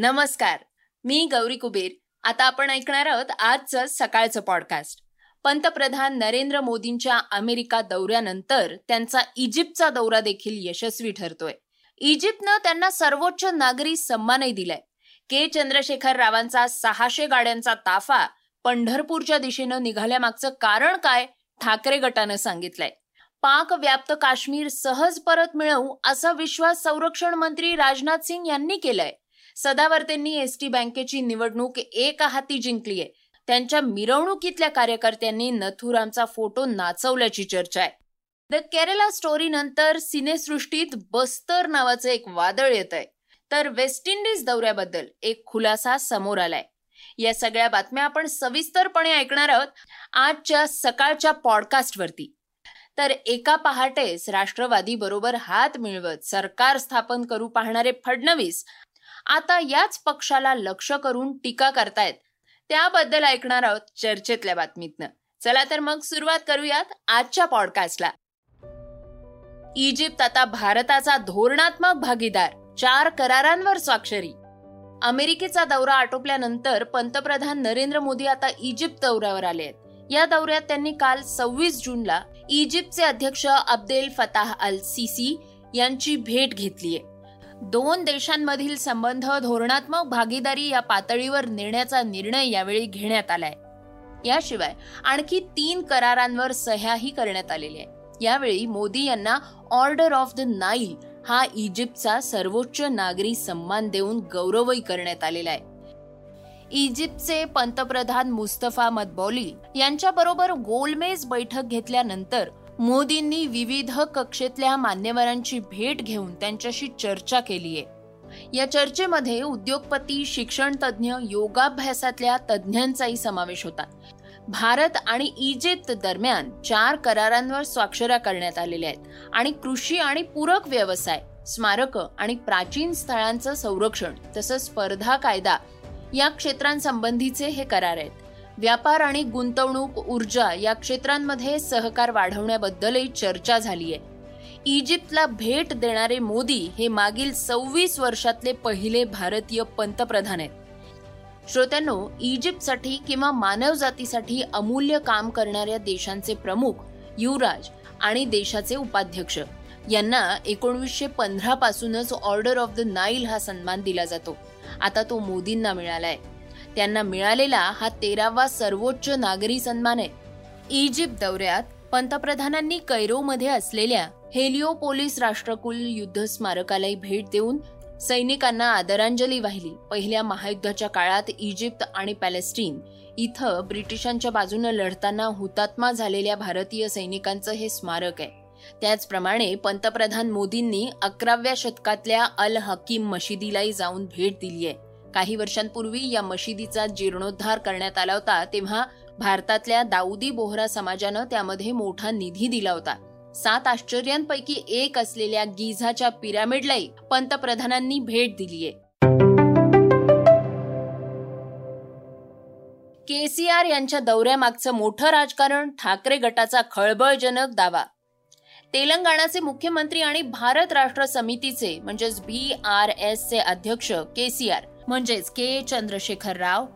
नमस्कार मी गौरी कुबेर. आता आपण ऐकणार आहोत आजचं सकाळचं पॉडकास्ट पंतप्रधान नरेंद्र मोदींच्या अमेरिका दौऱ्यानंतर त्यांचा इजिप्तचा दौरा देखील यशस्वी ठरतोय. इजिप्तनं त्यांना सर्वोच्च नागरी सन्मानही दिलाय. के. चंद्रशेखर रावांचा सहाशे गाड्यांचा ताफा पंढरपूरच्या दिशेनं निघाल्यामागचं कारण काय ठाकरे गटानं सांगितलंय. पाक व्याप्त काश्मीर सहज परत मिळवू असा विश्वास संरक्षण मंत्री राजनाथ सिंग यांनी केलाय. सदावर्तेंनी एसटी बँकेची निवडणूक एक हाती जिंकलीय. त्यांच्या मिरवणुकीतल्या कार्यकर्त्यांनी नथुरामचा फोटो नाचवल्याची चर्चा आहे. द केरला स्टोरी नंतर सिनेसृष्टीत बस्तर नावाचं एक वादळ येत आहे तर वेस्ट इंडिज दौऱ्याबद्दल एक खुलासा समोर आलाय. या सगळ्या बातम्या आपण सविस्तरपणे ऐकणार आहोत आजच्या सकाळच्या पॉडकास्टवरती. तर एका पहाटेस राष्ट्रवादी बरोबर हात मिळवत सरकार स्थापन करू पाहणारे फडणवीस आता याच पक्षाला लक्ष करून टीका करतायत. त्याबद्दल ऐकणार आहोत चर्चेतल्या बातमीतनं. चला तर मग सुरुवात करूयात आजच्या पॉडकास्टला इजिप्त आता भारताचा धोरणात्मक भागीदार चार करारांवर स्वाक्षरी. अमेरिकेचा दौरा आटोपल्यानंतर पंतप्रधान नरेंद्र मोदी आता इजिप्त दौऱ्यावर आले आहेत. या दौऱ्यात त्यांनी काल सव्वीस जूनला इजिप्तचे अध्यक्ष अब्देल फताह अल सिसी यांची भेट घेतलीये. दोन देशांमधील संबंध धोरणात्मक भागीदारी या पातळीवर नेण्याचा निर्णय यावेळी घेण्यात आलाय. याशिवाय आणखी तीन करारांवर सह्याही करण्यात आलेल्या आहे. यावेळी मोदी यांना ऑर्डर ऑफ द नाईल हा इजिप्तचा सर्वोच्च नागरी सन्मान देऊन गौरवही करण्यात आलेला आहे. इजिप्तचे पंतप्रधान मुस्तफा मदबॉली यांच्याबरोबर गोलमेज बैठक घेतल्यानंतर मोदींनी विविध कक्षेतल्या मान्यवरांची भेट घेऊन त्यांच्याशी चर्चा केली आहे. या चर्चेमध्ये उद्योगपती शिक्षण तज्ज्ञ योगाभ्यासातल्या तज्ज्ञांचाही समावेश होता. भारत आणि इजिप्त दरम्यान चार करारांवर स्वाक्षऱ्या करण्यात आलेल्या आहेत आणि कृषी आणि पूरक व्यवसाय स्मारक आणि प्राचीन स्थळांचं संरक्षण तसंच स्पर्धा कायदा या क्षेत्रांसंबंधीचे हे करार आहेत. व्यापार आणि गुंतवणूक ऊर्जा या क्षेत्रांमध्ये सहकार वाढवण्याबद्दलही चर्चा झाली आहे इजिप्तला भेट देणारे मोदी हे मागील सव्वीस वर्षातले पहिले भारतीय पंतप्रधान आहेत. श्रोत्यांनो इजिप्तसाठी किंवा मानवजातीसाठी अमूल्य काम करणाऱ्या देशांचे प्रमुख युवराज आणि देशाचे उपाध्यक्ष यांना एकोणवीसशे पंधरा पासूनच ऑर्डर ऑफ द नाईल हा सन्मान दिला जातो. आता तो मोदींना मिळालाय. त्यांना मिळालेला हा तेरावा सर्वोच्च नागरी सन्मान आहे. इजिप्त दौऱ्यात पंतप्रधानांनी कैरोमध्ये असलेल्या हेलिओपोलिस राष्ट्रकुल युद्ध स्मारकालाही भेट देऊन सैनिकांना आदरांजली वाहिली. पहिल्या महायुद्धाच्या काळात इजिप्त आणि पॅलेस्टीन इथं ब्रिटिशांच्या बाजूनं लढताना हुतात्मा झालेल्या भारतीय सैनिकांचं हे स्मारक आहे. त्याचप्रमाणे पंतप्रधान मोदींनी अकराव्या शतकातल्या अल हकीम मशिदीलाही जाऊन भेट दिली आहे. काही वर्षांपूर्वी या मशिदीचा जीर्णोद्धार करण्यात आला होता तेव्हा भारतातल्या दाऊदी बोहरा समाजानं त्यामध्ये मोठा निधी दिला होता. सात आश्चर्यांपैकी एक असलेल्या गिझाच्या पिरामिडलाही पंतप्रधानांनी भेट दिलीय. केसीआर यांच्या दौऱ्यामागचं मोठं राजकारण ठाकरे गटाचा खळबळजनक दावा. तेलंगणाचे मुख्यमंत्री आणि भारत राष्ट्र समितीचे म्हणजेच बी आर एस चे अध्यक्ष केसीआर म्हणजेच के. चंद्रशेखर राव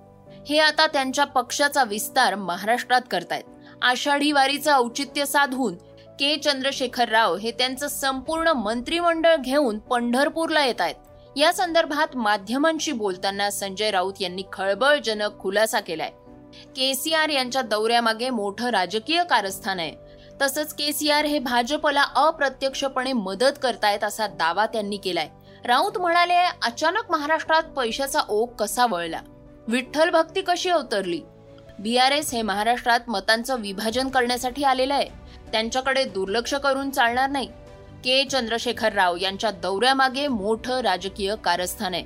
हे आता त्यांच्या पक्षाचा विस्तार महाराष्ट्रात करतायत. आषाढी वारीचं औचित्य साधून के. चंद्रशेखर राव हे त्यांचं संपूर्ण मंत्रिमंडळ घेऊन पंढरपूरला येत आहेत या संदर्भात माध्यमांशी बोलताना संजय राऊत यांनी खळबळजनक खुलासा केलाय. केसीआर यांच्या दौऱ्यामागे मोठं राजकीय कारस्थान आहे. तसंच केसीआर हे भाजपला अप्रत्यक्षपणे मदत करतायत असा दावा त्यांनी केलाय. राऊत म्हणाले अचानक महाराष्ट्रात पैशाचा ओघ कसा वळला? विठ्ठल भक्ती कशी अवतरली? बी आर एस हे महाराष्ट्रात मतांचं विभाजन करण्यासाठी आलेलं आहे. त्यांच्याकडे दुर्लक्ष करून चालणार नाही. के. चंद्रशेखर राव यांच्या दौऱ्यामागे मोठं राजकीय कारस्थान आहे.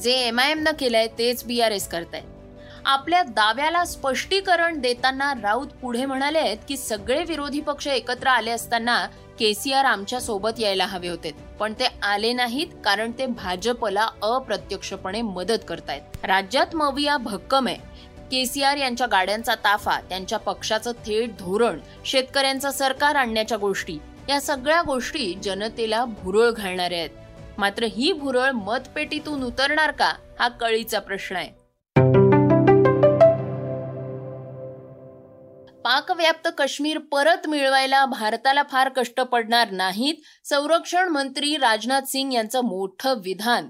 जे एम आय एमनं केलंय तेच बी आर एस करताय आपल्या दाव्याला स्पष्टीकरण देताना राऊत पुढे म्हणाले आहेत की सगळे विरोधी पक्ष एकत्र आले असताना केसीआर आमच्यासोबत यायला हवे होते. पण ते आले नाहीत कारण ते भाजपला अप्रत्यक्षपणे मदत करतायत. राज्यात मविया भक्कम आहे. केसीआर यांच्या गाड्यांचा ताफा त्यांच्या पक्षाचं थेट धोरण शेतकऱ्यांचं सरकार आणण्याच्या गोष्टी या सगळ्या गोष्टी जनतेला भुरळ घालणाऱ्या आहेत. मात्र ही भुरळ मतपेटीतून उतरणार का? हा कळीचा प्रश्न आहे. पाकव्याप्त काश्मीर परत मिळवायला भारताला फार कष्ट पडणार नाहीत संरक्षण मंत्री राजनाथ सिंग यांचं मोठं विधान.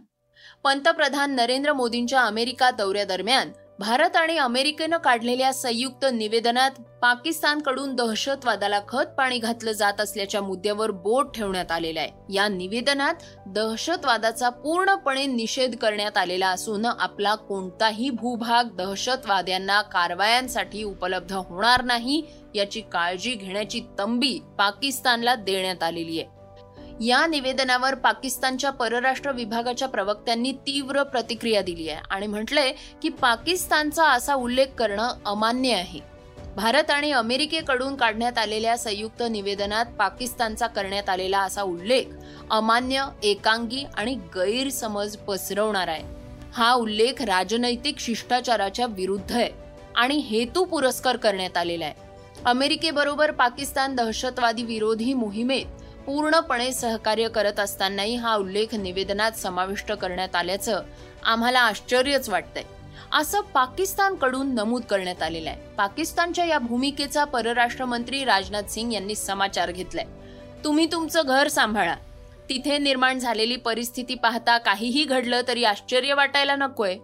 पंतप्रधान नरेंद्र मोदींच्या अमेरिका दौऱ्यादरम्यान भारत आणि अमेरिकेनं काढलेल्या संयुक्त निवेदनात पाकिस्तानकडून दहशतवादाला खत पाणी घातलं जात असल्याच्या मुद्द्यावर बोट ठेवण्यात आलेला आहे. या निवेदनात दहशतवादाचा पूर्णपणे निषेध करण्यात आलेला असून आपला कोणताही भूभाग दहशतवाद्यांना कारवायांसाठी उपलब्ध होणार नाही याची काळजी घेण्याची तंबी पाकिस्तानला देण्यात आलेली आहे. या निवेदनावर पाकिस्तानच्या परराष्ट्र विभागाच्या प्रवक्त्यांनी तीव्र प्रतिक्रिया दिली आहे आणि म्हटलंय की पाकिस्तानचा असा उल्लेख करणं अमान्य आहे. भारत आणि अमेरिकेकडून काढण्यात आलेल्या संयुक्त निवेदनात पाकिस्तानचा करण्यात आलेला असा उल्लेख अमान्य एकांगी आणि गैरसमज पसरवणार आहे. हा उल्लेख राजनैतिक शिष्टाचाराच्या विरुद्ध आहे आणि हेतू पुरस्कार करण्यात आलेला आहे. अमेरिकेबरोबर पाकिस्तान दहशतवादी विरोधी मोहिमेत पूर्णपणे सहकार्य करत असतानाही हा उल्लेख निवेदनात समाविष्ट करण्यात आल्याचं आम्हाला आश्चर्यच वाटतंय. असं पाकिस्तानकडून नमूद करण्यात आलेलं आहे. पाकिस्तानच्या या भूमिकेचा परराष्ट्र मंत्री राजनाथ सिंग यांनी समाचार घेतलाय. तुम्ही तुमचं घर सांभाळा. तिथे निर्माण झालेली परिस्थिती पाहता काहीही घडलं तरी आश्चर्य वाटायला नकोय.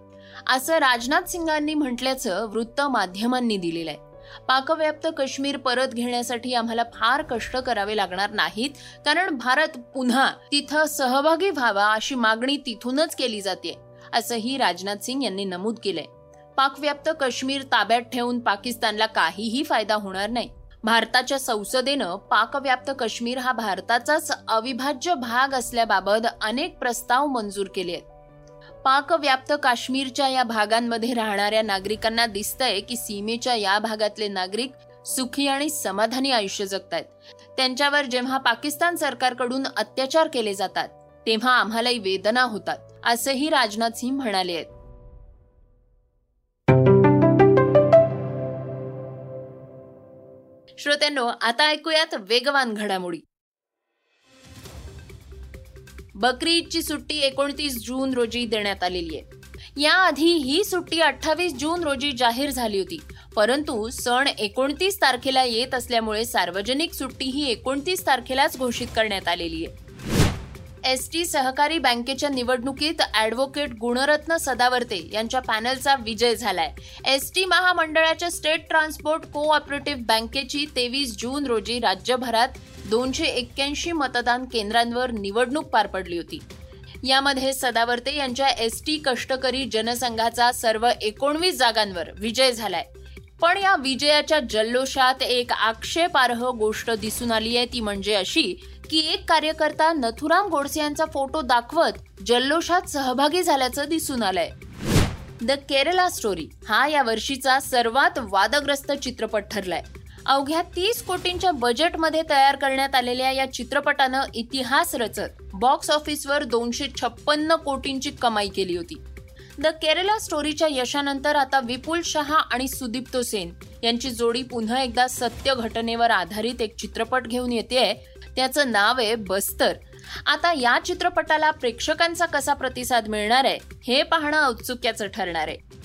असं राजनाथ सिंगांनी म्हटल्याचं वृत्त माध्यमांनी दिलेलं आहे. पाकव्याप्त काश्मीर परत घेण्यासाठी आम्हाला फार कष्ट करावे लागणार नाहीत कारण भारत पुन्हा तिथं सहभागी व्हावा अशी मागणी तिथूनच केली जाते असंही राजनाथ सिंग यांनी नमूद केलंय. पाकव्याप्त काश्मीर ताब्यात ठेवून पाकिस्तानला काहीही फायदा होणार नाही. भारताच्या संसदेनं पाकव्याप्त काश्मीर हा भारताचाच अविभाज्य भाग असल्याबाबत अनेक प्रस्ताव मंजूर केले आहेत पाकव्याप्त काश्मीरच्या या भागांमध्ये राहणाऱ्या नागरिकांना दिसतंय की सीमेच्या या भागातले नागरिक सुखी आणि समाधानी आयुष्य जगतायत. त्यांच्यावर जेव्हा पाकिस्तान सरकारकडून अत्याचार केले जातात तेव्हा आम्हालाही वेदना होतात असंही राजनाथ सिंह म्हणाले आहेत. श्रोत्यांनो आता ऐकूयात वेगवान घडामोडी. बकरी ईदची सुट्टी एकोणतीस जून रोजी देण्यात आलेली आहे. याआधी ही सुट्टी अठ्ठावीस जून रोजी जाहीर झाली होती. परंतु सण एकोणतीस तारखेला येत असल्यामुळे सार्वजनिक सुट्टी ही एकोणतीस तारखेलाच घोषित करण्यात आलेली आहे. एस टी सहकारी बँकेच्या निवडणुकीत ऍडव्होकेट गुणरत्न सदावर्ते यांच्या पॅनलचा विजय झालाय. एस टी महामंडळाच्या स्टेट ट्रान्सपोर्ट कोऑपरेटिव्ह बँकेची तेवीस जून रोजी राज्यभरात दोनशे एक्क्याऐंशी मतदान केंद्रांवर निवडणूक पार पडली होती. यामध्ये सदावर्ते यांच्या एस टी कष्टकरी जनसंघाचा सर्व एकोणवीस जागांवर विजय झालाय. पण या विजयाच्या जल्लोषात एक आक्षेपार्ह गोष्ट दिसून आली आहे ती म्हणजे अशी की एक कार्यकर्ता नथुराम गोडसे यांचा फोटो दाखवत जल्लोषात सहभागी झाल्याचं दिसून आलंय. द केरला स्टोरी हा या वर्षीचा सर्वात वादग्रस्त चित्रपट ठरलाय. अवघ्या तीस कोटींच्या बजेटमध्ये तयार करण्यात आलेल्या या चित्रपटानं इतिहास रचत बॉक्स ऑफिसवर दोनशे छप्पन्न कोटींची कमाई केली होती. द केरला स्टोरीच्या यशानंतर आता विपुल शहा आणि सुदीप्तो सेन यांची जोडी पुन्हा एकदा सत्य घटनेवर आधारित एक चित्रपट घेऊन येते त्याचं नाव आहे बस्तर. आता या चित्रपटाला प्रेक्षकांचा कसा प्रतिसाद मिळणार आहे हे पाहणं औत्सुक्याचं ठरणार आहे.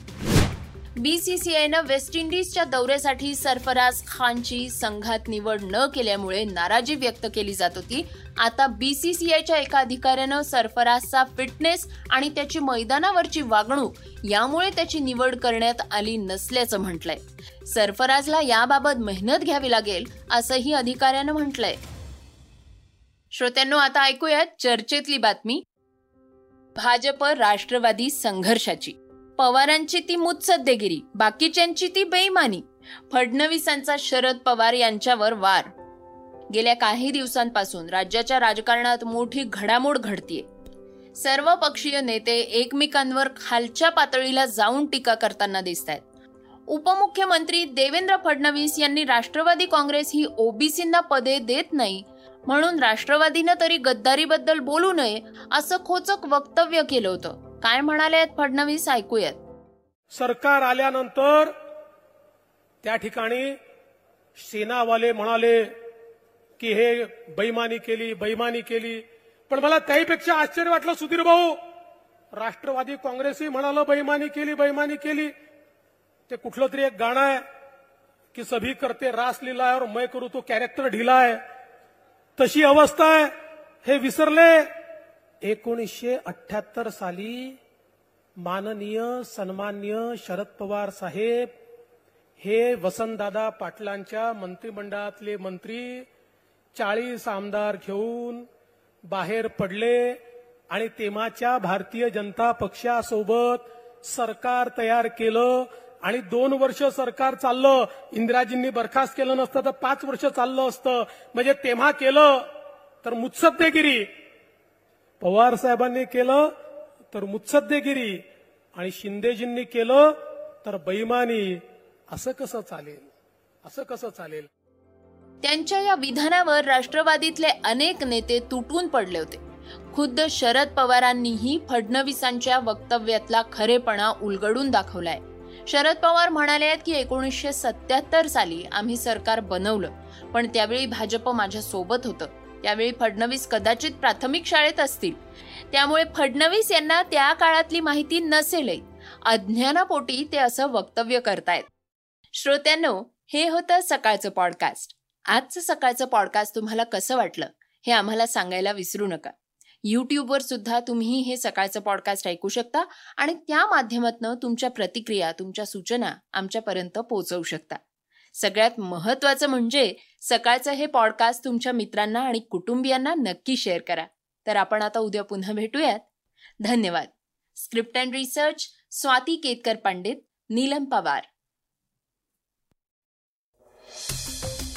बीसीसीआयनं वेस्ट इंडिजच्या दौऱ्यासाठी सरफराज खानची संघात निवड न केल्यामुळे नाराजी व्यक्त केली जात होती. आता बीसीसीआयच्या एका अधिकाऱ्यानं सरफराजचा फिटनेस आणि त्याची मैदानावरची वागणूक यामुळे त्याची निवड करण्यात आली नसल्याचं म्हटलंय. सरफराजला याबाबत मेहनत घ्यावी लागेल असंही अधिकाऱ्यानं म्हटलंय. श्रोत्यांनो आता ऐकूयात चर्चेतली बातमी. भाजप राष्ट्रवादी संघर्षाची. पवारांची ती मुत्सद्देगिरी बाकीच्यांची ती बेईमानी. फडणवीसांचा शरद पवार यांच्यावर वार. गेल्या काही दिवसांपासून राज्याच्या राजकारणात मोठी घडामोड घडतीये. सर्व पक्षीय नेते एकमेकांवर खालच्या पातळीला जाऊन टीका करताना दिसत आहेत उपमुख्यमंत्री देवेंद्र फडणवीस यांनी राष्ट्रवादी काँग्रेस ही ओबीसींना पदे देत नाही म्हणून राष्ट्रवादीनं तरी गद्दारीबद्दल बोलू नये असं खोचक वक्तव्य केलं होतं. काय म्हणाले आहेत फडणवीस? ऐकूयात. सरकार आल्यानंतर त्या ठिकाणी सेनावाले म्हणाले की हे बैमानी केली बैमानी केली. पण मला त्याहीपेक्षा आश्चर्य वाटलं सुधीर भाऊ. राष्ट्रवादी काँग्रेसही म्हणालं बैमानी केली बैमानी केली. ते कुठलं तरी एक गाणं आहे की सभी करते रास लिला और मैं करू तो कॅरेक्टर ढिला आहे. तशी अवस्था आहे. हे विसरले. एकोणीसशे अठ्याहत्तर साली माननीय सन्मान्य शरद पवार साहेब हे वसंतदादा पाटलांच्या मंत्रिमंडळातले मंत्री चाळीस आमदार घेऊन बाहेर पडले आणि तेव्हाच्या भारतीय जनता पक्षासोबत सरकार तयार केलं आणि दोन वर्ष सरकार चाललं. इंदिराजींनी बरखास्त केलं नसतं तर पाच वर्ष चाललं असतं. म्हणजे तेव्हा केलं तर मुत्सद्देगिरी पवार साहेबांनी केलं तर मुत्सद्देगिरी आणि शिंदेजींनी केलं तर बैमानी असं कसं चालेल? असं कसं चालेल? त्यांच्या या विधानावर राष्ट्रवादीतले अनेक नेते तुटून पडले होते. खुद्द शरद पवारांनीही फडणवीसांच्या वक्तव्यातला खरेपणा उलगडून दाखवलाय. शरद पवार म्हणाले आहेत की एकोणीसशे सत्याहत्तर साली आम्ही सरकार बनवलं पण त्यावेळी भाजप माझ्या सोबत होतं. त्यावेळी फडणवीस कदाचित प्राथमिक शाळेत असतील. त्यामुळे फडणवीस यांना त्या काळातली माहिती नसेलही. अज्ञानापोटी ते असं वक्तव्य करतायत. श्रोत्यांनो हे होतं सकाळचं पॉडकास्ट आजचं सकाळचं पॉडकास्ट तुम्हाला कसं वाटलं हे आम्हाला सांगायला विसरू नका. यूट्यूबवर सुद्धा तुम्ही हे सकाळचं पॉडकास्ट ऐकू शकता आणि त्या माध्यमातून तुमच्या प्रतिक्रिया तुमच्या सूचना आमच्यापर्यंत पोहोचवू शकता. सगळ्यात महत्वाचं म्हणजे सकाळचं हे पॉडकास्ट तुमच्या मित्रांना आणि कुटुंबियांना नक्की शेअर करा. तर आपण आता उद्या पुन्हा भेटूयात. धन्यवाद. Script and research Swati Ketkar Pandit Neelam Pawar.